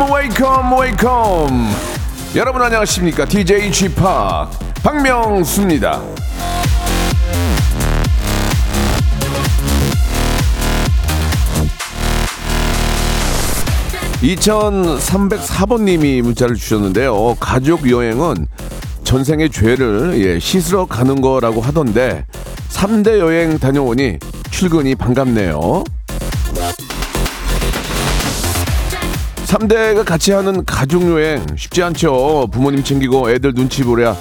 Welcome welcome welcome 여러분 안녕하십니까? DJ p 박명수입니다. 2304번 님이 문자를 주셨는데요. 가족 여행은 전생의 죄를 예, 씻으러 가는 거라고 하던데 3대 여행 다녀오니 출근이 반갑네요 3대가 같이 하는 가족여행 쉽지 않죠. 부모님 챙기고 애들 눈치 보랴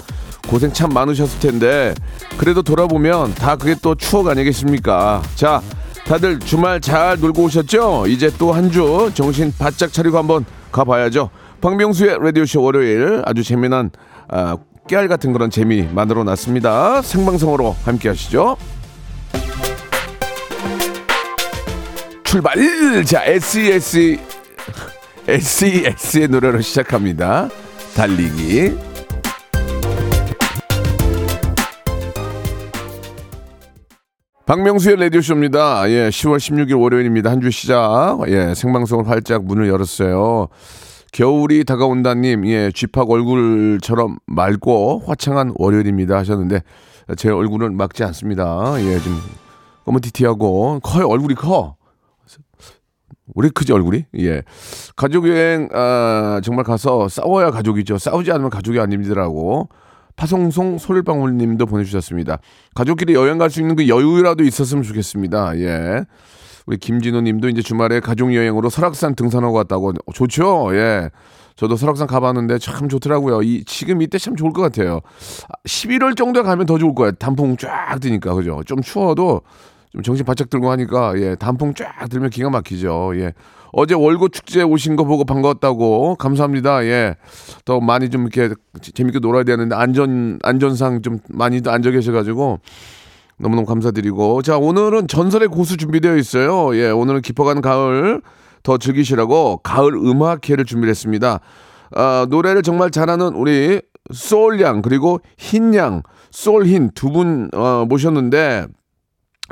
고생 참 많으셨을 텐데 그래도 돌아보면 다 그게 또 추억 아니겠습니까? 자, 다들 주말 잘 놀고 오셨죠? 이제 또 한 주 정신 바짝 차리고 한번 가봐야죠. 박명수의 라디오쇼 월요일 아주 재미난 아, 깨알 같은 그런 재미 만들어 놨습니다. 생방송으로 함께 하시죠. 출발! 자, SES SES의 노래로 시작합니다. 달리기. 박명수의 라디오쇼입니다. 예, 10월 16일 월요일입니다. 한 주 시작. 예, 생방송을 활짝 문을 열었어요. 겨울이 다가온다님, 예, 쥐팍 얼굴처럼 맑고 화창한 월요일입니다. 하셨는데, 제 얼굴은 막지 않습니다. 예, 좀, 검은 티티하고, 커요. 얼굴이 커. 우리 크지 얼굴이? 예. 가족 여행 아, 정말 가서 싸워야 가족이죠. 싸우지 않으면 가족이 아닙니다라고 파송송 솔방울님도 보내주셨습니다. 가족끼리 여행 갈 수 있는 그 여유라도 있었으면 좋겠습니다. 예. 우리 김진호님도 이제 주말에 가족 여행으로 설악산 등산하고 왔다고 좋죠. 예. 저도 설악산 가봤는데 참 좋더라고요. 이 지금 이때 참 좋을 것 같아요. 11월 정도에 가면 더 좋을 거예요. 단풍 쫙 뜨니까 그죠. 좀 추워도 좀 정신 바짝 들고 하니까 예 단풍 쫙 들면 기가 막히죠. 예 어제 월고 축제 오신 거 보고 반가웠다고 감사합니다. 예더 많이 좀 이렇게 재밌게 놀아야 되는데 안전 안전상 좀 많이도 앉아 계셔가지고 너무너무 감사드리고 자 오늘은 전설의 고수 준비되어 있어요. 예 오늘은 깊어가는 가을 더 즐기시라고 가을 음악회를 준비했습니다. 아, 노래를 정말 잘하는 우리 소울양 그리고 흰양 소울흰 두 분 어, 모셨는데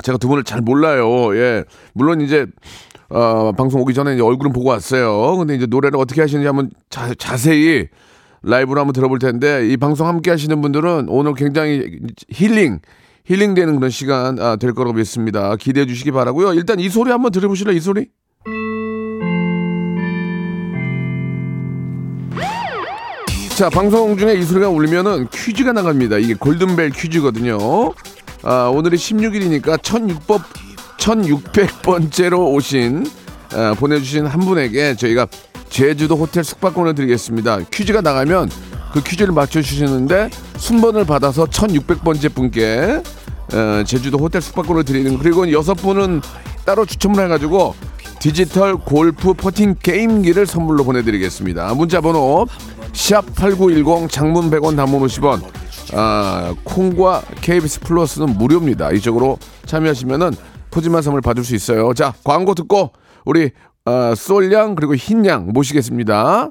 제가 두 분을 잘 몰라요. 예. 물론 이제 어, 방송 오기 전에 이제 얼굴은 보고 왔어요. 근데 이제 노래를 어떻게 하시는지 한번 자, 자세히 라이브로 한번 들어볼 텐데 이 방송 함께 하시는 분들은 오늘 굉장히 힐링 힐링되는 그런 시간 아, 될 거라고 믿습니다. 기대해 주시기 바라고요. 일단 이 소리 한번 들어보실래요? 이 소리? 자, 방송 중에 이 소리가 울리면은 퀴즈가 나갑니다. 이게 골든벨 퀴즈거든요. 아, 오늘이 16일이니까 1600, 1600번째로 오신 아, 보내주신 한 분에게 저희가 제주도 호텔 숙박권을 드리겠습니다. 퀴즈가 나가면 그 퀴즈를 맞춰주시는데 순번을 받아서 1600번째 분께 어, 제주도 호텔 숙박권을 드리는 그리고 여섯 분은 따로 추첨을 해가지고 디지털 골프 퍼팅 게임기를 선물로 보내드리겠습니다. 문자 번호 샵8910 장문 100원 단문 50원 아, 콩과 KBS 플러스는 무료입니다. 이쪽으로 참여하시면은 푸짐한 선물 받을 수 있어요. 자, 광고 듣고 우리 어, 쏠양 그리고 흰양 모시겠습니다.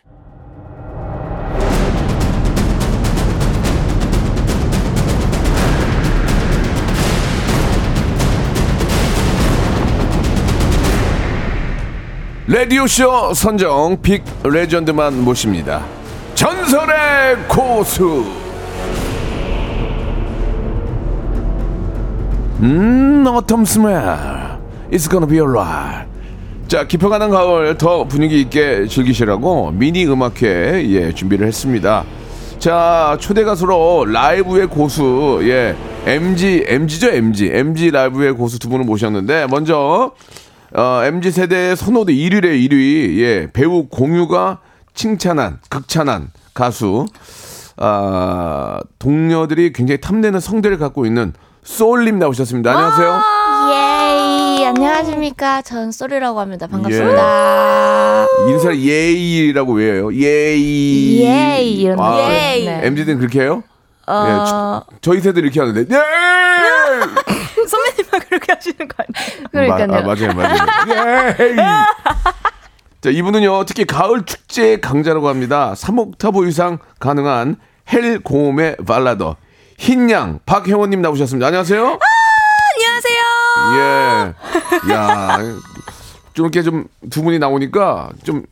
라디오쇼 선정 빅 레전드만 모십니다. 전설의 고수. 음, autumn smell. It's gonna be alright. 자, 깊어가는 가을 더 분위기 있게 즐기시라고 미니 음악회 예, 준비를 했습니다. 자, 초대 가수로 라이브의 고수 예, MG MG죠, MG. MG 라이브의 고수 두 분을 모셨는데 먼저 어, MZ 세대의 선호도 1위래 1위. 예, 배우 공유가 칭찬한 극찬한 가수 아, 동료들이 굉장히 탐내는 성대를 갖고 있는 소울님 나오셨습니다. 안녕하세요. 예이 안녕하십니까 전 쏘리라고 합니다 반갑습니다 인사를 예이라고 왜 해요? 예이. 예이 이런 아. 예이. 네. MZ들은 그렇게 해요? 어, 예, 저, 저희 세대 이렇게 하는데. 예! 그렇게 하시는 거 아니에요? 그러니까요 마- 아, 맞아요, 맞아요. 예이. 자, 이분은요, 특히 가을 축제의 강자라고 합니다. 3옥타브 이상 가능한 헬 고음의 발라더. 흰양 박혜원님 나오셨습니다. 안녕하세요. 안녕하세요. 예. 야, 좀 이렇게 좀 두 분이 나오니까 좀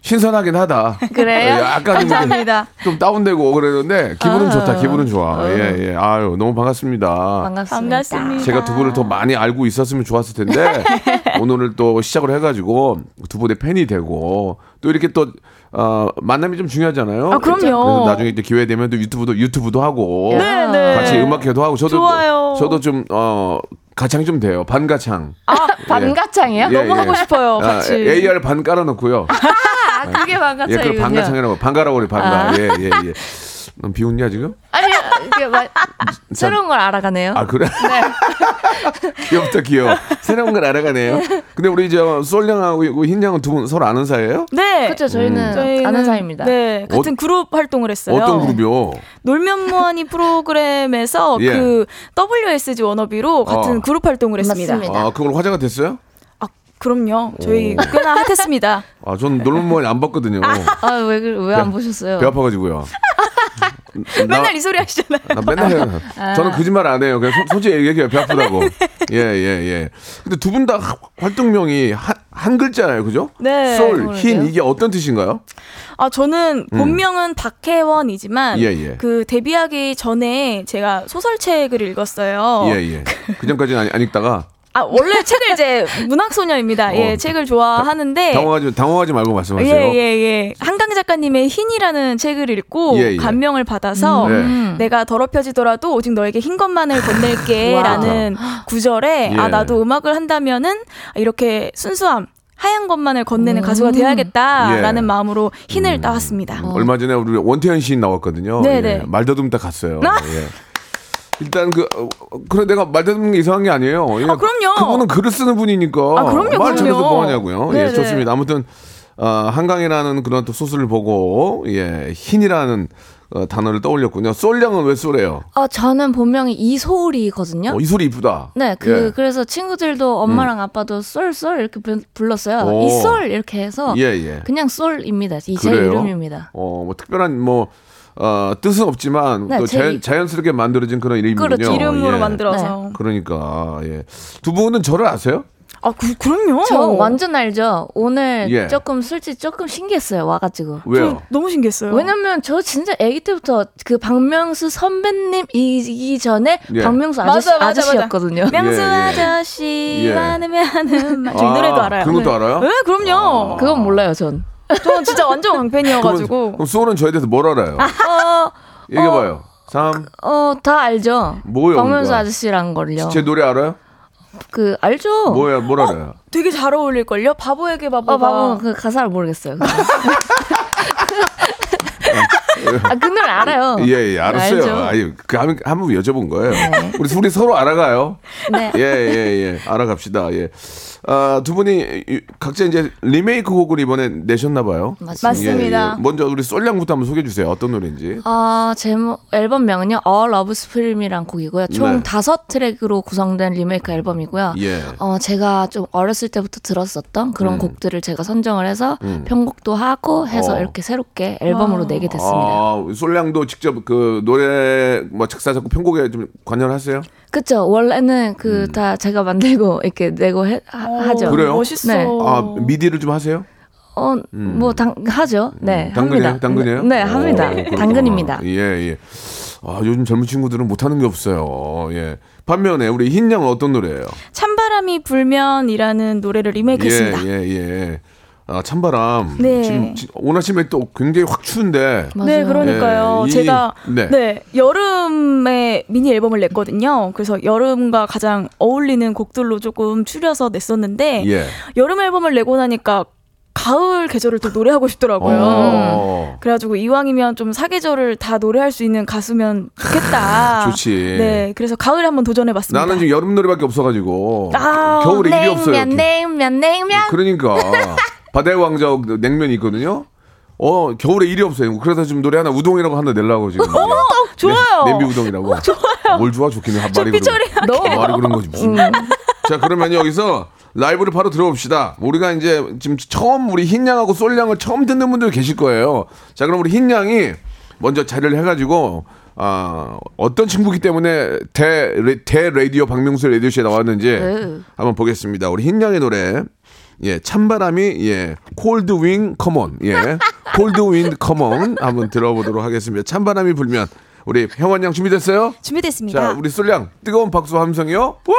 신선하긴 하다. 그래요? 예, 약간 좀, 감사합니다. 좀 다운되고 그러는데 기분은 아. 좋다. 기분은 좋아. 예, 예. 아유, 너무 반갑습니다. 반갑습니다 반갑습니다. 제가 두 분을 더 많이 알고 있었으면 좋았을 텐데 오늘을 또 시작을 해가지고 두 분의 팬이 되고 또 이렇게 또 어, 만남이 좀 중요하잖아요. 아, 그럼요. 그래서 나중에 이제 기회 되면 또 유튜브도 유튜브도 하고 네, 네. 같이 음악회도 하고 저도 좋아요. 저도 좀 어, 가창이 좀 돼요. 반가창. 아 반가창이요? 예, 너무 예. 하고 싶어요, 아, 같이. AR 반 깔아놓고요. 아 그게 예, 반가창이군요 그걸 반가창이라고 반가라고 그래 반가. 예, 예, 예. 넌 비웃냐 지금? 아니 이게 마, 새로운 걸 알아가네요 아 그래? 귀엽다 귀여워. 새로운 걸 알아가네요. 근데 우리 저 솔량하고 흰양은 두 분 서로 아는 사이예요? 네. 그렇죠 저희는 저희는 아는 사이입니다 네, 같은 그룹 활동을 했어요. 어떤 그룹이요? 놀면 뭐하니 프로그램에서 예. 그 WSG 워너비로 같은 어. 그룹 활동을 했습니다. 맞습니다. 아 그걸 화제가 됐어요? 아, 그럼요. 저희 꽤나 핫했습니다. 아 전 놀면뭐니 안 봤거든요. 아 왜 왜 안 보셨어요 배 아파가지고요. 나, 맨날 이 소리 하시잖아요. 나 맨날 해요. 저는 거짓말 안 해요. 그냥 소- 솔직히 얘기해요. 배 아프다고. 네. 예, 예, 예. 근데 두 분 다 활동명이 한, 한 글자예요. 그죠? 네. 솔, 흰. 이게 어떤 뜻인가요? 아, 저는 본명은 박혜원이지만 음. 예, 예. 그 데뷔하기 전에 제가 소설책을 읽었어요. 예, 예. 그 전까지는 안, 안 읽다가 아, 원래 책을 이제 문학소녀입니다. 예, 어. 책을 좋아하는데 당황하지, 당황하지 말고 말씀하세요. 예, 예, 예. 한강 작가님의 흰이라는 책을 읽고 예, 예. 감명을 받아서 음. 내가 더럽혀지더라도 오직 너에게 흰 것만을 건넬게 라는 구절에 예. 아, 나도 음악을 한다면은 이렇게 순수함, 하얀 것만을 건네는 가수가 되어야겠다라는 예. 마음으로 흰을 따왔습니다. 얼마 전에 우리 원태현 시인 나왔거든요. 네네. 예, 말더듬다 갔어요. 아. 예. 일단 그 어, 그래 내가 말더듬는 게 이상한 게 아니에요. 예, 아, 그럼요. 그분은 글을 쓰는 분이니까 아, 그럼요, 말 그럼요. 뭐 하냐고요. 예. 좋습니다. 아무튼 어, 한강이라는 그런 또 소스를 보고 예, 흰이라는 어, 단어를 떠올렸군요. 쏠량은 왜 쏘래요? 어 저는 본명이 이소리거든요 어, 이 소리 이쁘다. 네, 그 예. 그래서 친구들도 엄마랑 아빠도 쏠쏠 이렇게 불- 불렀어요. 오. 이솔 이렇게 해서 예, 예. 그냥 솔입니다. 이제 그래요? 이름입니다. 어, 뭐 특별한 뭐 어, 뜻은 없지만 네, 또제 자연, 이- 자연 스럽게 만들어진 그런 이름이군요. 그렇죠. 이름으로 예. 만들어서. 그러니까 예. 두 분은 저를 아세요? 아, 그, 그럼요. 저 완전 알죠. 오늘 예. 조금 솔직히 조금 신기했어요. 와가지고. 왜요? 너무 신기했어요. 왜냐면 저 진짜 아기 때부터 그 박명수 선배님이기 전에 예. 박명수 맞아, 아저씨, 맞아, 맞아. 아저씨였거든요. 명수 예, 예. 아저씨 예. 많으면 하는 말. 저희 아, 노래도 알아요. 그런 것도 네. 알아요? 네, 그럼요. 그건 몰라요, 전. 저 진짜 완전 왕팬이어가지고. 그럼 수호는 저에 대해서 뭘 알아요? 어, 얘기해봐요. 삼, 어, 다 알죠. 뭐요, 박명수? 아저씨란 걸요. 제 노래 알아요? 그 알죠. 뭐야, 뭘 알아요? 되게 잘 어울릴 걸요? 바보에게 바보가. 어, 바보 그 가사를 모르겠어요. 아, 그 노래 알아요. 예, 예, 알았어요. 알죠. 아니, 그 한, 한번 여쭤본 거예요. 네. 우리 둘이 서로 알아가요. 네. 예, 예, 예. 알아갑시다. 예. 아, 두 분이 이- 각자 이제 리메이크 곡을 이번에 내셨나 봐요. 맞습니다. 맞습니다. 먼저 우리 솔량부터 한번 소개해 주세요. 어떤 노래인지. 어, 제목 앨범명은요. All Love Supreme이란 곡이고요. 총 네. 다섯 트랙으로 구성된 리메이크 앨범이고요. 예. 어, 제가 좀 어렸을 때부터 들었었던 그런 음. 곡들을 제가 선정을 해서 편곡도 하고 해서 어. 이렇게 새롭게 앨범으로 내게 됐습니다. 아, 솔량도 직접 그 노래 뭐 작사 작곡 편곡에 좀 관여하세요? 그쵸. 원래는 음. 그다 제가 만들고 이렇게 내고 해, 하, 어, 하죠. 그래요? 멋있어. 네. 아, 미디를 좀 하세요? 어, 뭐, 당, 하죠. 네. 음. 당근이에요? 합니다. 당근이에요? 네, 합니다. 오, 그렇구나. 당근입니다. 예, 예. 아, 요즘 젊은 친구들은 못하는 게 없어요. 예. 반면에 우리 흰양은 어떤 노래예요? 찬바람이 불면이라는 노래를 리메이크했습니다. 예, 예, 예. 아, 찬바람. 네. 지금 지- 오늘 아침에 또 굉장히 확 추운데. 맞아요. 네, 그러니까요. 예, 이- 제가 네. 네. 여름에 미니 앨범을 냈거든요. 그래서 여름과 가장 어울리는 곡들로 조금 추려서 냈었는데 예. 여름 앨범을 내고 나니까 가을 계절을 또 노래하고 싶더라고요. 어. 그래가지고 이왕이면 좀 사계절을 다 노래할 수 있는 가수면 좋겠다. 좋지. 네, 그래서 가을에 한번 도전해봤습니다. 나는 지금 여름 노래밖에 없어가지고 아, 겨울에 일이 없어요. 냉면, 냉면, 냉면. 그러니까 바다의 왕자 냉면이 있거든요. 어 겨울에 일이 없어요. 그래서 지금 노래 하나 우동이라고 하나 내려고 지금. 이게. 좋아요. 냄, 비 우동이라고. 좋아요. 뭘 좋아 좋긴 해. 말이 그런 피처링하게. 말이 그런 거지 무슨. 자 그러면 여기서 라이브를 바로 들어봅시다. 우리가 이제 지금 처음 우리 흰양하고 쏠양을 처음 듣는 분들 계실 거예요. 자 그럼 우리 흰양이 먼저 자리를 해가지고 아 어떤 친구기 때문에 대, 레- 대 라디오 박명수 라디오쇼에 나왔는지 네. 한번 보겠습니다. 우리 흰양의 노래. 예, 찬바람이 예, cold wind coming. 예. cold wind coming 한번 들어보도록 하겠습니다. 찬바람이 불면 우리 형원 양 준비됐어요? 준비됐습니다. 자, 우리 쏠량 뜨거운 박수 함성이요. 와!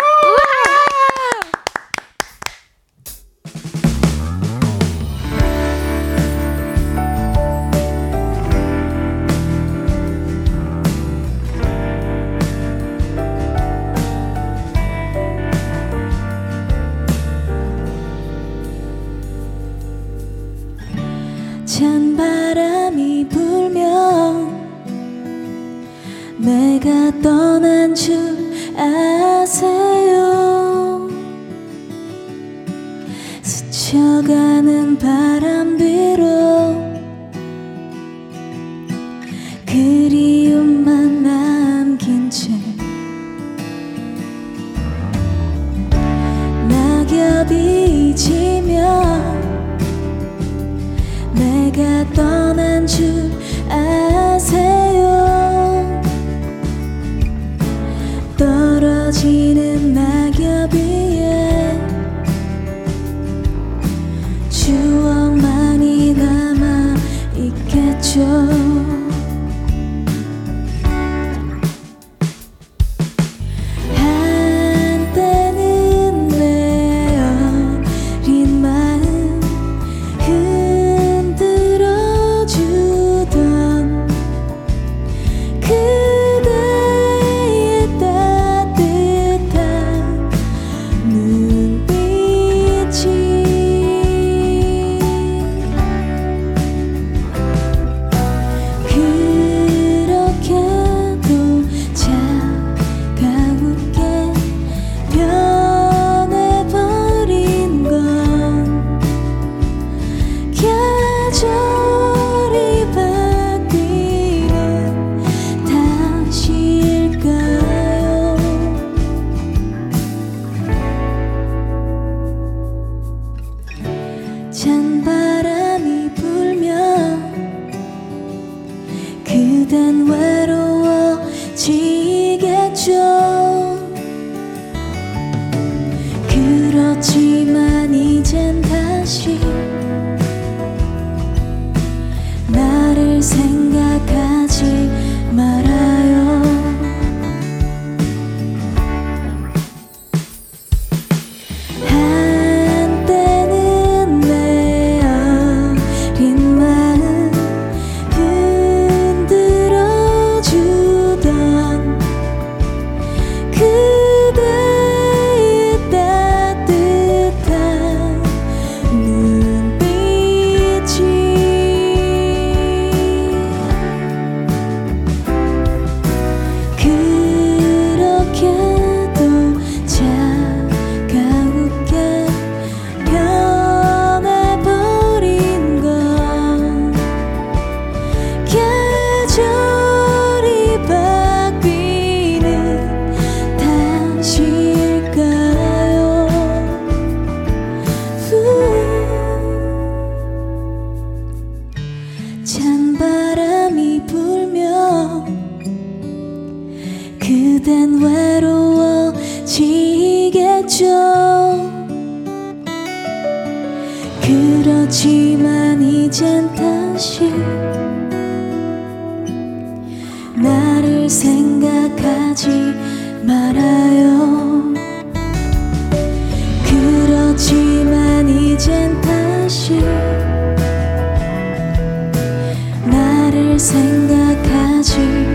생각하지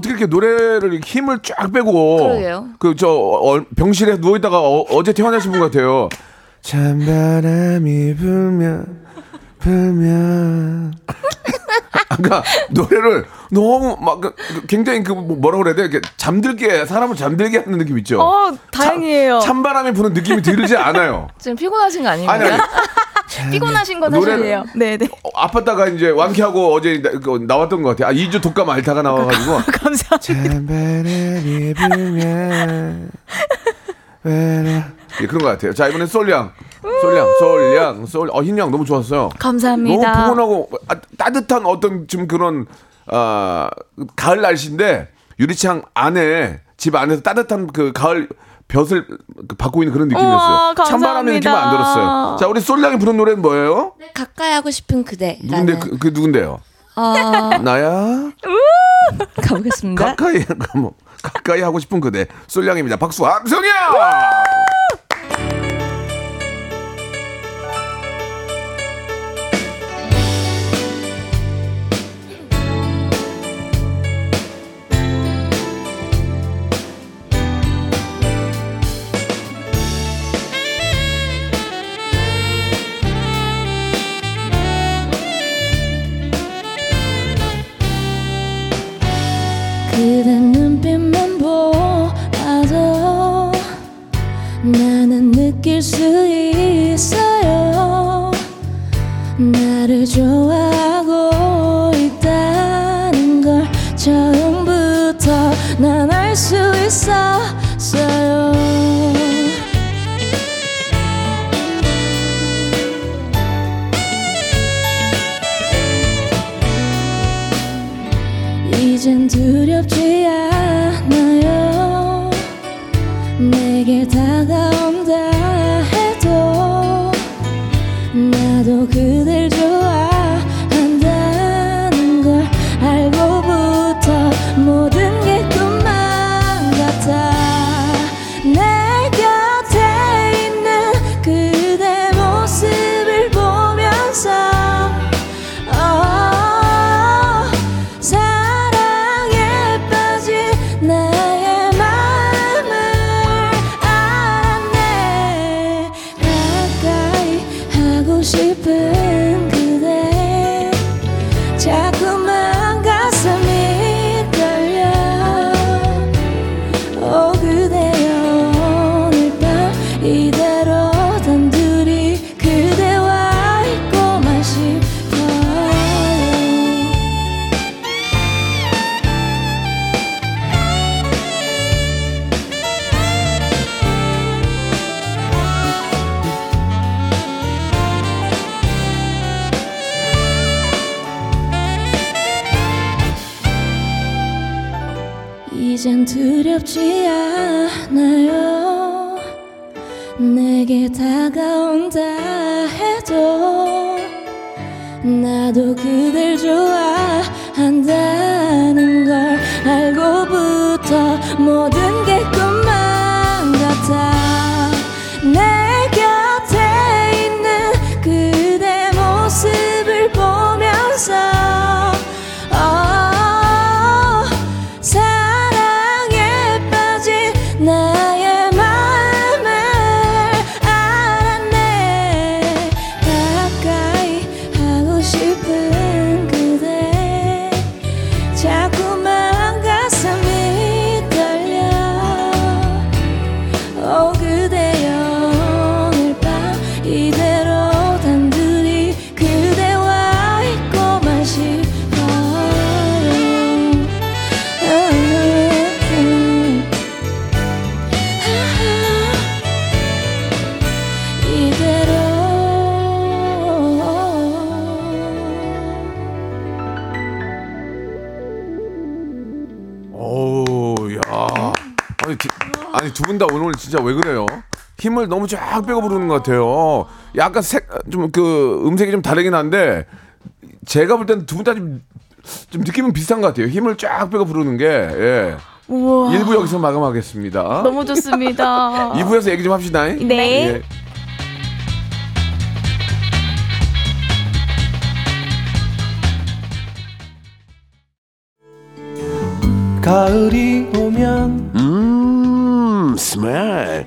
어떻게 이렇게 노래를 힘을 쫙 빼고 그러게요. 그저 병실에 누워 있다가 어, 제 태어나신 분 같아요. 찬바람이 불면 불면 아까 노래를 너무 막 그- 그 굉장히 그 뭐라 그래야 돼? 이렇게 잠들게 사람을 잠들게 하는 느낌 있죠. 어, 다행이에요. 찬, 찬바람이 부는 느낌이 들지 않아요. 지금 피곤하신 거 아닙니까? 아니 아니 피곤하신 건 사실이에요. 네, 네. 어, 아팠다가 이제 완쾌하고 어제 나, 그 나왔던 것 같아요. 아 2주 독감 앓다가 나와가지고 감사합니다. 예, 그런 것 같아요. 자 이번엔 솔량, 솔량, 솔량, 솔. 어 흰양 너무 좋았어요. 감사합니다. 너무 포근하고 아, 따뜻한 어떤 지금 그런 아 가을 날씨인데 유리창 안에 집 안에서 따뜻한 그 가을 볕을 그 받고 있는 그런 느낌이었어요. 찬바람의 느낌은 안. 들었어요. 자 우리 솔량이 부른 노래는 뭐예요? 가까이 하고 싶은 그대. 누군데 그, 그 누군데요? 어, 나야 가보겠습니다. 가까이 뭐 가까이 하고 싶은 그대 솔량입니다. 박수 함성이야. 쫙 빼고 부르는 것 같아요. 약간 색, 좀 그 음색이 좀 다르긴 한데, 제가 볼 때는 두 분 다 좀, 좀 느낌은 비슷한 것 같아요. 힘을 쫙 빼고 부르는 게, 예. 우와. 1부 여기서 마감하겠습니다. 너무 좋습니다. 2부에서 얘기 좀 합시다. 네. 예. 가을이 오면 음 스멜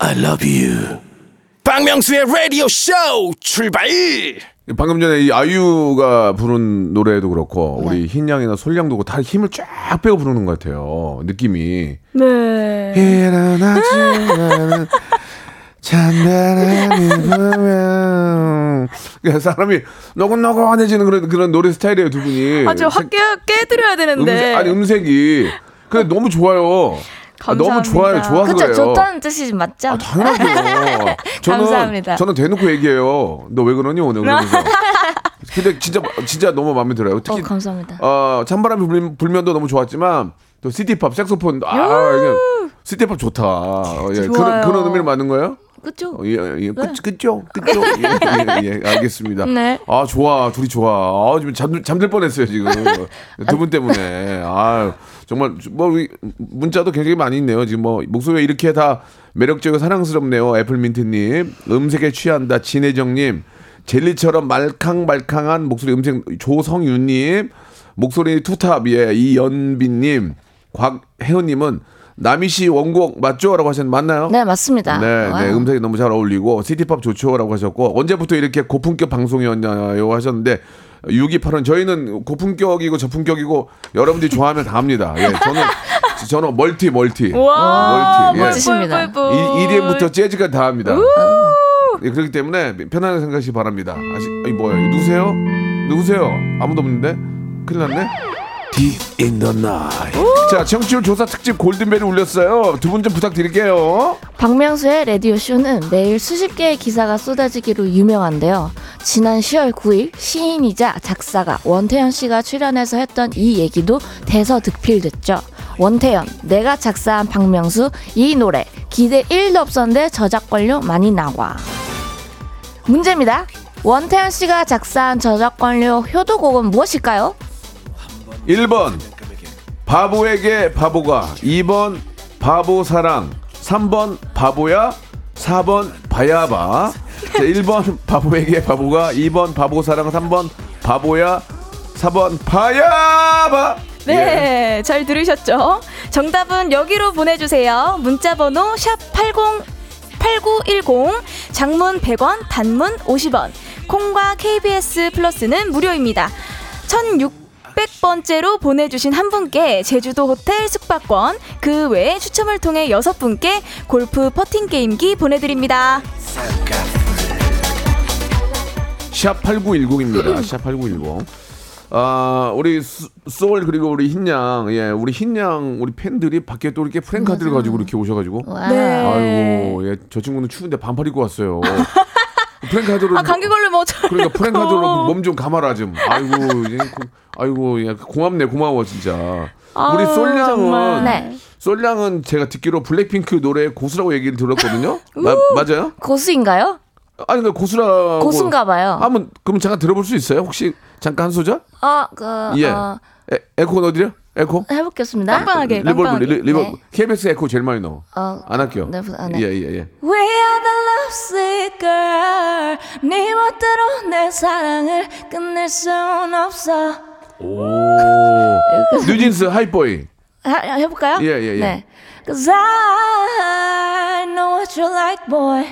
I love you. 박명수의 라디오 쇼 출발 방금 전에 이 아이유가 부른 노래도 그렇고 우리 흰양이나 솔양도 그렇고 다 힘을 쫙 빼고 부르는 것 같아요. 느낌이. 네. 일어나지 찬바람이 불면 그러니까 사람이 노곤노곤해지는 그런 그런 노래 스타일이에요 두 분이. 아주 확 깨, 깨드려야 되는데. 음색, 아니 음색이 근데 너무 좋아요. 아, 너무 감사합니다. 좋아요. 좋아서 그쵸 그래요. 좋다는 뜻이 맞죠? 아, 당연하죠. 저는 감사합니다. 저는 대놓고 얘기해요. 너 왜 그러니 오늘 그러면서. 근데 진짜 진짜 너무 마음에 들어요. 어, 특히 감사합니다. 어, 찬바람이 불, 불면도 너무 좋았지만 또 시티팝 색소폰 아 이게 시티팝 좋다. 어, 예. 그런. 그런 의미를 맞는 거예요? 그죠? 어, 예, 예. 그, 그죠? 그죠? 예, 예, 예, 알겠습니다. 네. 아, 좋아. 둘이 좋아. 아, 지금 잠, 잠들 뻔했어요, 지금. 두 분 때문에. 아 정말, 뭐, 문자도 굉장히 많이 있네요. 지금 뭐, 목소리가 이렇게 다 매력적이고 사랑스럽네요. 애플민트님. 음색에 취한다. 진혜정님. 젤리처럼 말캉말캉한 목소리 음색 조성윤님. 목소리 투탑, 예, 이연빈님. 곽혜은님은 남희 씨 원곡 맞죠? 라고 하셨는데 맞나요? 네 맞습니다. 네. 네, 음색이 너무 잘 어울리고 city pop 좋죠라고 하셨고 언제부터 이렇게 고품격 방송이었냐요 하셨는데 6285는 저희는 고품격이고 저품격이고 여러분들이 좋아하면 다 합니다. 예, 저는 저는 multi multi 와, multi. 예. 멋지십니다. EDM부터 재즈까지 다 합니다. 예, 그렇기 때문에 편안하게 생각하시기 바랍니다. 아시, 이 뭐야? 누구세요? 누구세요? 아무도 없는데? 큰일 났네. Deep in the night. 자, 청취율 조사 특집 골든벨이 울렸어요. 두 분 좀 부탁드릴게요. 박명수의 라디오 쇼는 매일 수십 개의 기사가 쏟아지기로 유명한데요. 지난 10월 9일 시인이자 작사가 원태현 씨가 출연해서 했던 이 얘기도 대서득필됐죠. 원태현, 내가 작사한 박명수 이 노래 기대 1도 없었는데 저작권료 많이 나와. 문제입니다. 원태현 씨가 작사한 저작권료 효도곡은 무엇일까요? 1번 바보에게 바보가 2번 바보 사랑 3번 바보야 4번 바야바 자, 1번 바보에게 바보가 2번 바보 사랑 3번 바보야 4번 바야바 예. 네, 잘 들으셨죠? 정답은 여기로 보내주세요. 문자번호 샵 80, 8910, 장문 100원, 단문 50원, 콩과 KBS 플러스는 무료입니다. 1600 번째로 보내주신 한 분께 제주도 호텔 숙박권, 그 외에 추첨을 통해 여섯 분께 골프 퍼팅 게임기 보내드립니다. 샵 8910입니다. 샵 8910. 아, 우리 수- 소울 그리고 우리 흰양, 예, 우리 흰양 우리 팬들이 밖에 또 이렇게 프랭카드를 가지고 이렇게 오셔가지고, 와. 네. 아이고, 예, 저 친구는 추운데 반팔 입고 왔어요. 프랭카드로 아, 감기 걸리면 어쩌 그러니까 프랭카드로 몸 좀 감아라 좀. 아이고, 예, 고- 아이고, 야, 고맙네, 고마워 진짜. 우리 아우, 솔량은. 네. 솔량은 제가 듣기로 블랙핑크 노래 고수라고 얘기를 들었거든요. 마- 맞아요? 고수인가요? 아니 그 고수라고. 고수인가 봐요. 한번 그럼 잠깐 들어볼 수 있어요? 혹시 잠깐 한 소절? 어, 그, 예. 어, 에, 에코는 어디요? 에코? 해보겠습니다. reverb 깜빡하게. 리, reverb 네. KBS 에코 제일 많이 넣어. 어, 안 할게요. 네, 아, 네. 예, 예, 예. We are the lovesick girl 네 멋대로 내 사랑을 끝낼 순 없어 오. 뉴진스 하이보이. 하, 해볼까요? 예, 예, 예. 네. Cause I know what you like boy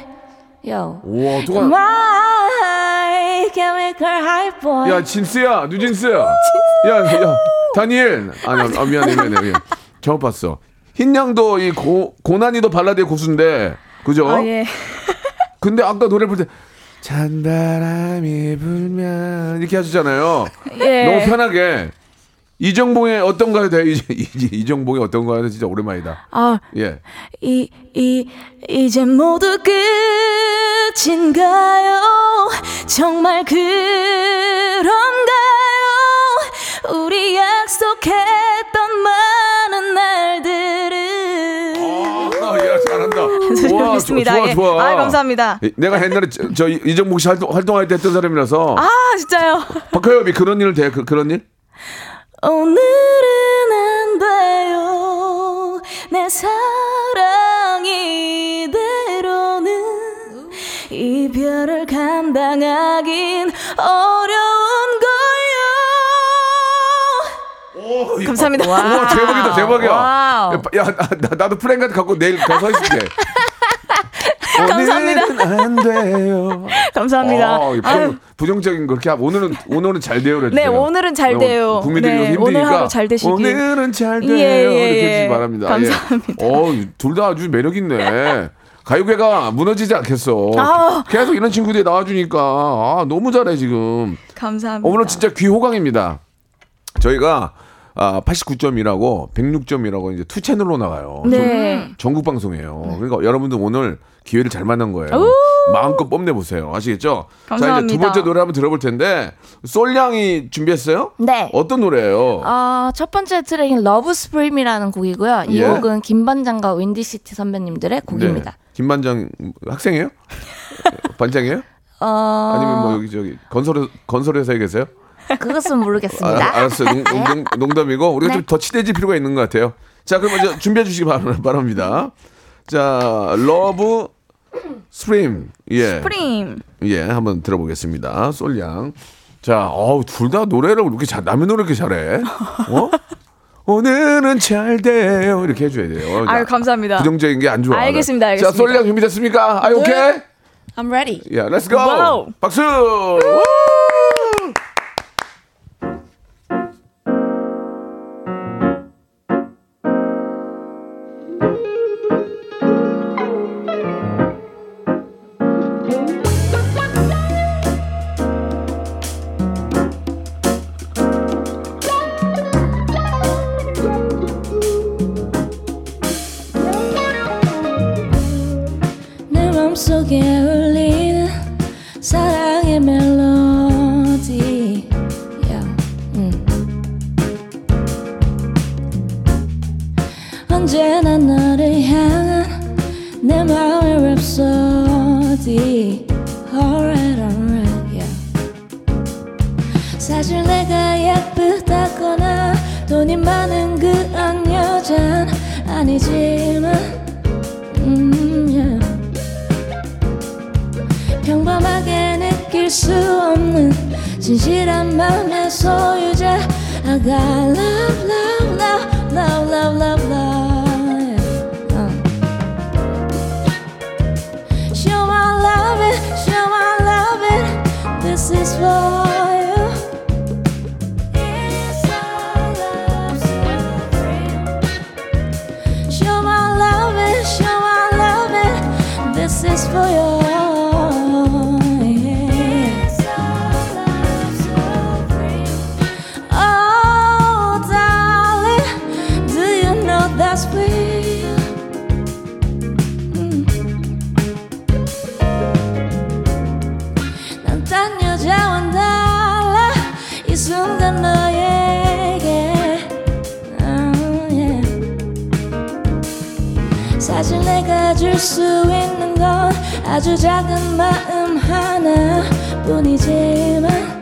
Yo. 오, 누가 My chemical high boy 야, 진스야, 뉴진스 야. 야, 야, 다니엘. 아니, 아, 미안해, 미안해, 미안해. 잘못 봤어. 흰양도 이 고, 고난이도 발라드의 고수인데, 그죠? 아, 예. 근데 아까 노래 부를 때, 찬바람이 불면, 이렇게 하셨잖아요. 예. 너무 편하게. 이정봉의 어떤 가요 돼? 이, 이, 이정봉의 어떤 가요 진짜 오랜만이다. 아, 예. 이, 이, 이제 모두 끝인가요? 정말 그런가요? 우리 약속 약속했던 많은 날들을 아, 야, 잘한다. 우와, 좋습니다. 좋아, 예. 좋아. 아, 감사합니다. 이- 내가 옛날에 저, 저 이- 이정복 씨 활동, 활동할 때 했던 사람이라서. 아, 진짜요? 박하엽이 그런 일을 돼, 그, 그런 일? 오늘은 안 돼요. 내 사랑이 이대로는 이별을 감당하긴 어려운 거요. 감사합니다. 와, 대박이다, 대박이야. wow. 야, 야, 나, 나도 프랭카드 갖고 내일 가서 있을게. 감사합니다. 안 돼요. 감사합니다. 어, 이 아유, 부정, 부정적인 거 그렇게 오늘은 오늘은 잘 돼요. 네. 오늘은 잘 돼요. 국민들이 네, 힘드니까 오늘 잘 되시길. 오늘은 잘 돼요. 예, 예, 이렇게 예. 해주시기 바랍니다. 감사합니다. 예. 어, 둘 다 아주 매력 있네. 가요계가 무너지지 않겠어. 아. 계속 이런 친구들이 나와주니까 아, 너무 잘해 지금. 감사합니다. 오늘은 진짜 귀호강입니다. 저희가 아, 89점이라고 106점이라고 이제 two 채널로 나가요. 네. 전국 방송이에요. 그러니까 여러분들 오늘 기회를 잘 만난 거예요. 마음껏 뽐내 보세요. 아시겠죠? 자 이제 두 감사합니다. 번째 노래 한번 들어볼 텐데 솔량이 준비했어요? 네. 어떤 노래예요? 어, 첫 번째 트랙은 Love Supreme이라는 곡이고요. 이 예. 곡은 김반장과 윈디시티 선배님들의 곡입니다. 네. 김반장 학생이에요? 반장이에요? 어, 아니면 뭐 여기 저기 건설 건설회사에 계세요? 그것은 모르겠습니다. 아, 알았어요. 농, 농, 농 담이고 우리가 네. 좀더 친해질 필요가 있는 것 같아요. 자, 그럼 먼저 준비해 주시기 바- 바랍니다. 자, Love Supreme. 예. preme. 예, 한번 들어보겠습니다. 솔양. 자, 어우, 둘 다 노래를 이렇게 잘, 남의 노래 이렇게 잘해. 어? 오늘은 잘 돼요. 이렇게 해줘야 돼요. 아유, 감사합니다. 부정적인 게 안 좋아. 알겠습니다, 자, 알겠습니다. 네. 솔양 준비됐습니까? 아, 오케이? I'm ready. 예, 렛츠 고! 와우. 박수! 아주 작은 마음 하나 뿐이지만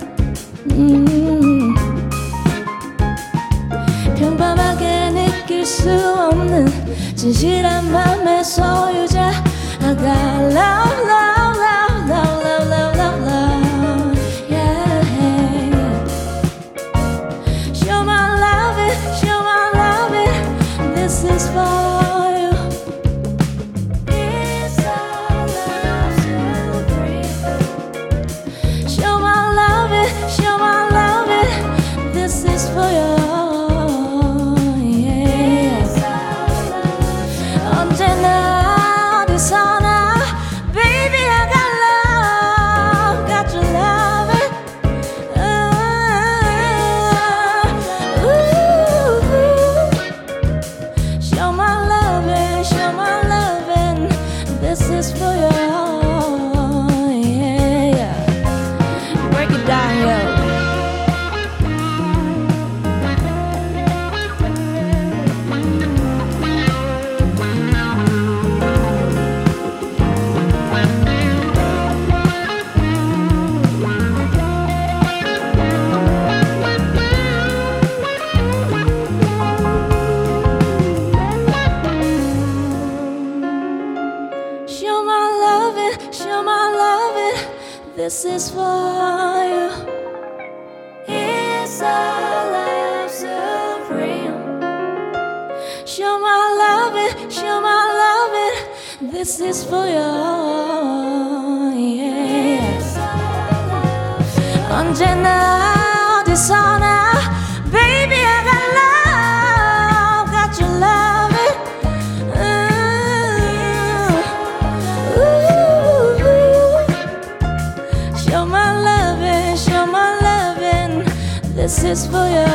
This is for you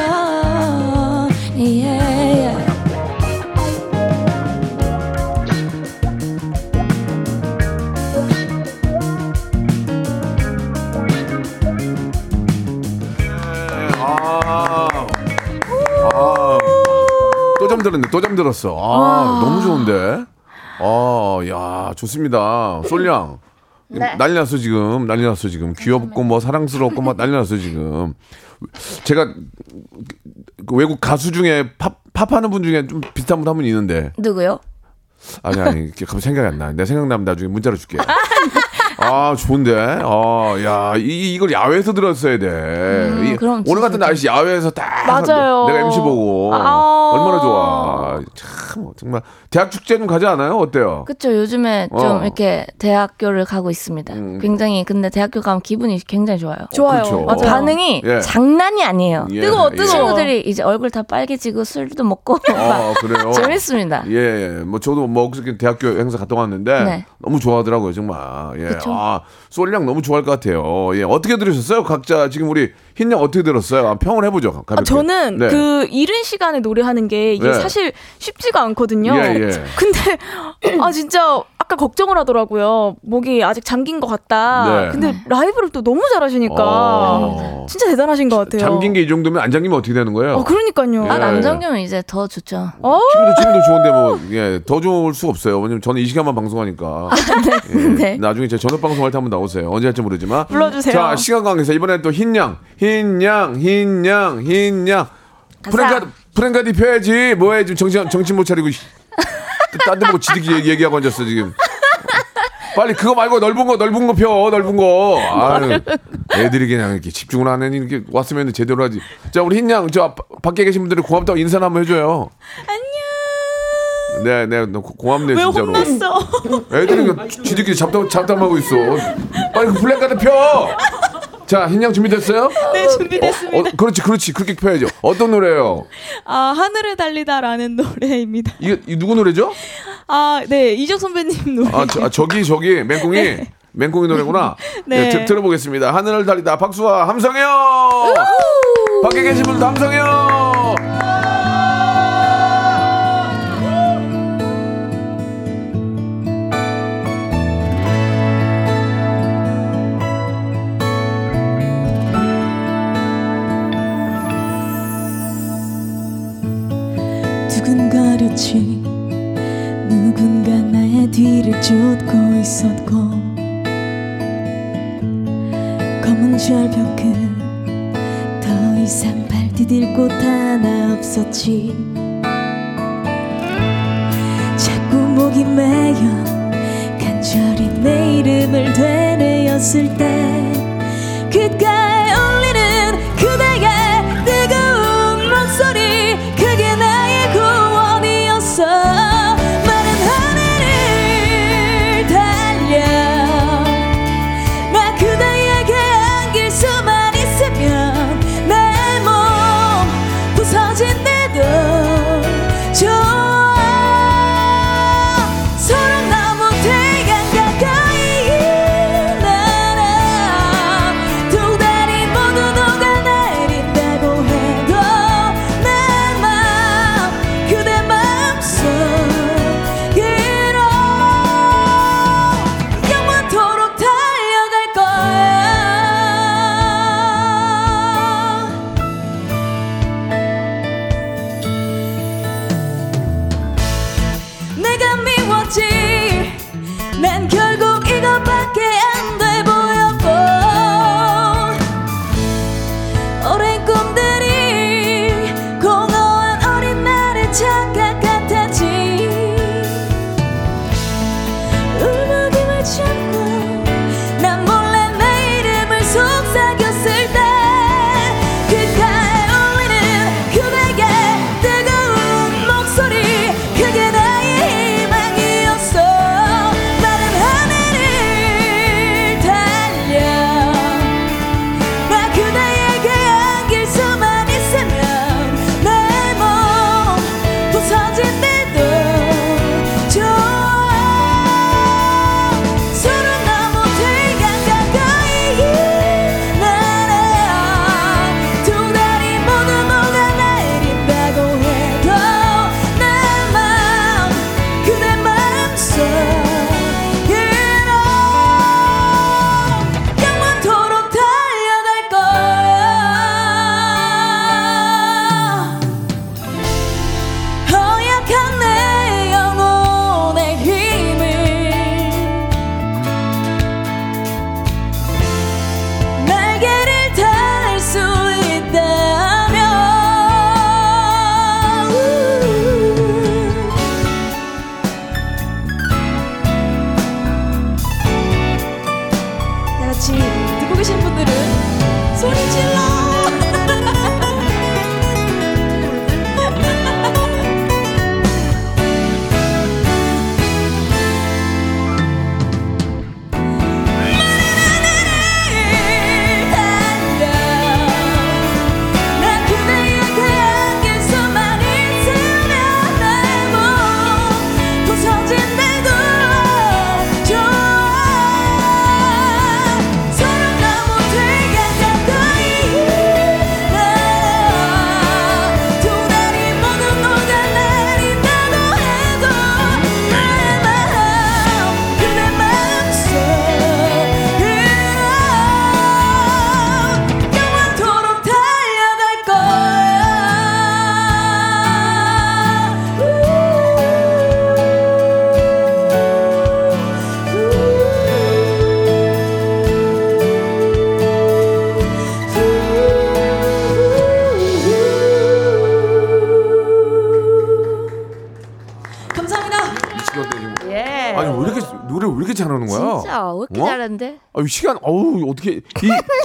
Yeah, yeah 아, 아, 또 잠들었네. 또 잠들었어. 아, 너무 좋은데. 아, 야, 좋습니다. 솔량. 네. 난리 났어, 지금. 난리 났어, 지금. 귀엽고, 뭐, 사랑스럽고, 막 난리 났어, 지금. 제가 그 외국 가수 중에 팝, 팝 하는 분 중에 좀 비슷한 분 한 분 있는데. 누구요? 아니, 아니, 갑자기 생각이 안 나. 내 생각나면 나중에 문자로 줄게. 아, 좋은데? 아, 야, 이, 이걸 야외에서 들었어야 돼. 이, 음, 그럼 오늘 같은 날씨 야외에서 딱. 맞아요. 내가 MC 보고. 아. 얼마나 좋아. 참, 정말. 대학 축제 좀 가지 않아요? 어때요? 그쵸 요즘에 좀 어. 음. 이렇게 대학교를 가고 있습니다. 굉장히 근데 대학교 가면 기분이 굉장히 좋아요. 좋아요. 그렇죠. 맞아요. 반응이 예. 장난이 아니에요. 예, 뜨거워, 예. 뜨거워. 친구들이 이제 얼굴 다 빨개지고 술도 먹고 아, 그래요? 재밌습니다. 예, 예. 뭐 저도 뭐 그저께 대학교 행사 갔다 왔는데 네. 너무 좋아하더라고요, 정말. 예. 그쵸. 아, 솔량 너무 좋아할 것 같아요. 예. 어떻게 들으셨어요? 각자 지금 우리 흰양 어떻게 들었어요? 아, 평을 해보죠. 가볍게. 아, 저는 네. 그 이른 시간에 노래하는 게 이게 네. 사실 쉽지가 않거든요. 예, 예. 근데 아 진짜 아까 걱정을 하더라고요. 목이 아직 잠긴 것 같다. 네. 근데 라이브를 또 너무 잘하시니까 어. 진짜 대단하신 것 같아요. 잠긴 게 이 정도면 안 잠기면 어떻게 되는 거예요? 어 그러니까요. 예. 아 남정규면 이제 더 좋죠. 어? 지금도 지금도 좋은데 뭐 예, 더 좋을 수 없어요. 왜냐면 저는 이 시간만 방송하니까. 예, 네. 나중에 제 저녁 방송할 때 한번 나오세요. 언제 할지 모르지만. 불러주세요. 자, 시간 관계에서 이번엔 또 흰양, 흰양, 흰양, 흰양. 프랭카드 프랭카드 펴야지. 뭐해 지금 정신 정신 못 차리고 딴데 보고 지들끼리 얘기- 얘기하고 앉았어 지금. 빨리 그거 말고 넓은 거 넓은 거 펴 넓은 거. 아유, 애들이 그냥 이렇게 집중을 안 해. 이렇게 왔으면 제대로 하지. 자 우리 흰양 저 바- 밖에 계신 분들이 고맙다고 인사 한번 해줘요. 안녕. 네, 네, 너 고- 고맙네 왜 진짜로. 혼났어? 애들이 지들끼리 잡담 잡담하고 있어. 빨리 그 프랭카드 펴. 자, 흰양 준비됐어요? 네 준비됐습니다. 어, 그렇지, 그렇지. 그렇게 펴야죠. 어떤 노래예요? 아 하늘을 달리다라는 노래입니다. 이게 이 누구 노래죠? 아 네 이적 선배님 노래. 아, 저, 아, 저기 저기 맹꽁이 맹꽁이 노래구나. 네, 네. 들, 들어보겠습니다. 하늘을 달리다 박수와 함성해요. 밖에 계신 분들 함성해요. 아 시간 어우 어떻게 이,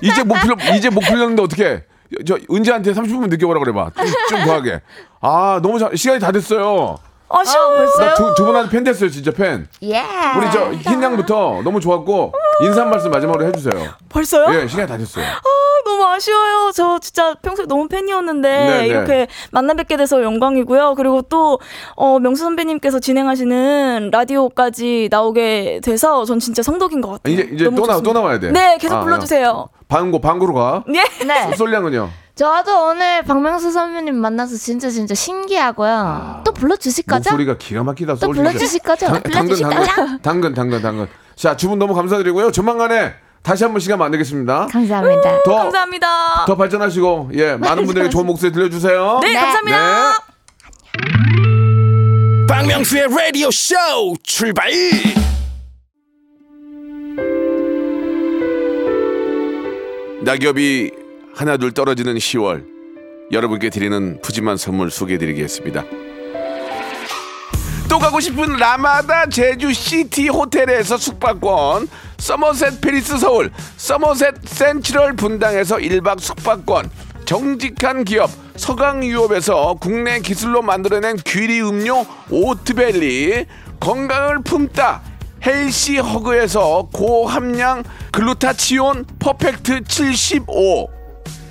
이제 못 풀려 이제 못 풀렸는데 어떻게? 저 은지한테 30분 늦게 오라 그래 봐. 좀, 좀 더하게. 아 너무 잘 시간이 다 됐어요. 아쉬워 나두 분한테 팬 됐어요 진짜 팬. 예. 우리 저 흰양부터 너무 좋았고 인사 한 말씀 마지막으로 해주세요. 벌써요? 예 시간이 다 됐어요. 아, 너무 아쉬워요. 저 진짜 평소에 너무 팬이었는데 네, 네. 이렇게 만나 뵙게 돼서 영광이고요. 그리고 또 어, 명수 선배님께서 진행하시는 라디오까지 나오게 돼서 전 진짜 성덕인 것 같아요. 이제 이제 또 나 또. 나와야 돼. 네, 계속 아, 불러주세요. 방구 방구로 가. 예. 네. 솔량은요. 저도 오늘 박명수 선배님 만나서 진짜 진짜 신기하고요. 또 불러주실 거죠? 목소리가 기가 막히다. 또 불러주실 거죠? 당- 당근 당근 당근 당근 당근. 자, 두 분 너무 감사드리고요. 조만간에 다시 한 번 시간 만들겠습니다. 감사합니다. 더, 감사합니다. 더 발전하시고 예 많은 분들에게 좋은 목소리 들려주세요. 네, 감사합니다. 네. 박명수의 라디오 쇼 출발 낙엽이 하나둘 떨어지는 10월. 여러분께 드리는 푸짐한 선물 소개해드리겠습니다. 또 가고 싶은 라마다 제주 시티 호텔에서 숙박권, 서머셋 페리스 서울, 서머셋 센트럴 분당에서 1박 숙박권, 정직한 기업 서강유업에서 국내 기술로 만들어낸 귀리 음료 오트벨리, 건강을 품다 헬시 허그에서 고함량 글루타치온 퍼펙트 75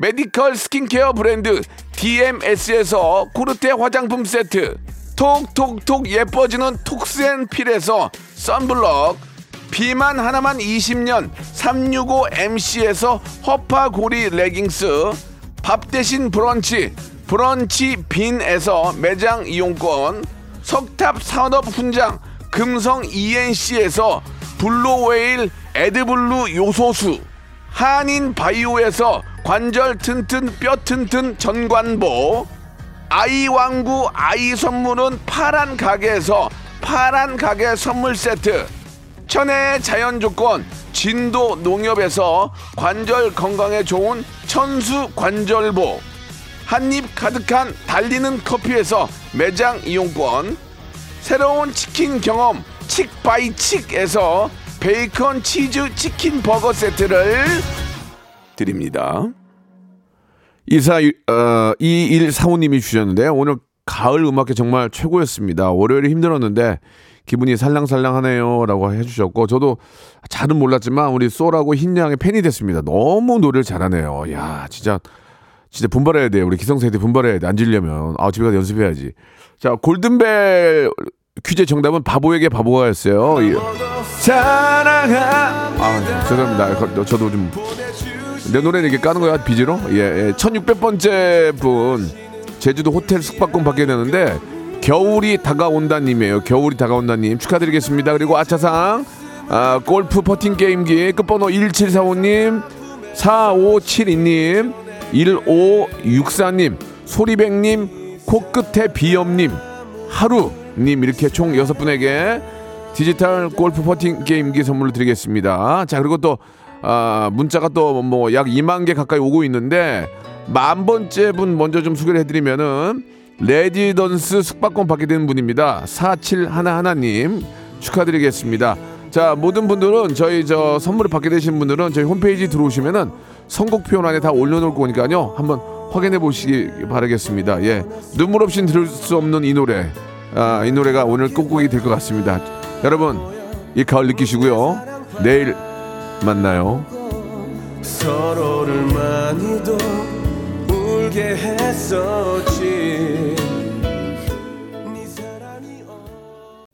메디컬 스킨케어 브랜드 DMS에서 코르테 화장품 세트 톡톡톡 예뻐지는 톡스앤필에서 썬블럭 비만 하나만 20년 365MC에서 허파고리 레깅스 밥 대신 브런치 브런치 빈에서 매장 이용권 석탑 산업 훈장 금성 ENC에서 블루웨일 에드블루 요소수 한인 바이오에서 관절 튼튼 뼈 튼튼 전관보 아이 왕구 아이 선물은 파란 가게에서 파란 가게 선물 세트 천혜의 자연 조건 진도 농협에서 관절 건강에 좋은 천수 관절보 한입 가득한 달리는 커피에서 매장 이용권 새로운 치킨 경험 칙바이칙에서 베이컨 치즈 치킨 버거 세트를 드립니다. 이사 어, 2145님이 주셨는데요. 오늘 가을 음악회 정말 최고였습니다. 월요일에 힘들었는데 기분이 살랑살랑하네요 라고 해주셨고 저도 잘은 몰랐지만 우리 쏘라고 흰양의 팬이 됐습니다. 너무 노래를 잘하네요. 야 진짜 진짜 분발해야 돼요. 우리 기성세대 분발해야 돼. 안 질려면. 아, 집에 가서 연습해야지. 자, 골든벨 퀴즈 정답은 바보에게 바보가였어요. 예. 사랑하. 아, 죄송합니다. 거- 저도 좀. 내 노래는 이렇게 까는 거야, 비지로? 예, 예. 1600번째 분. 제주도 호텔 숙박권 받게 되는데, 겨울이 다가온다님이에요. 겨울이 다가온다님. 축하드리겠습니다. 그리고 아차상, 아, 골프 퍼팅 게임기 끝번호 1745님, 4572님, 1564님, 소리백님, 코끝에 비염님, 하루 님 이렇게 총 여섯 분에게 디지털 골프 퍼팅 게임기 선물을 드리겠습니다. 자 그리고 또 아, 문자가 또 뭐 약 2만 개 가까이 오고 있는데 만 번째 분 먼저 좀 소개를 해드리면은 레지던스 숙박권 받게 되는 분입니다. 4711님 축하드리겠습니다. 자 모든 분들은 저희 저 선물을 받게 되신 분들은 저희 홈페이지 들어오시면은 선곡표 안에 다 올려놓을 거니까요 한번 확인해 보시기 바라겠습니다. 예 눈물 없이 들을 수 없는 이 노래 아, 이 노래가 오늘 끝곡이 될 것 같습니다. 여러분 이 가을 느끼시고요 내일 만나요. 서로를 많이도 울게 했었지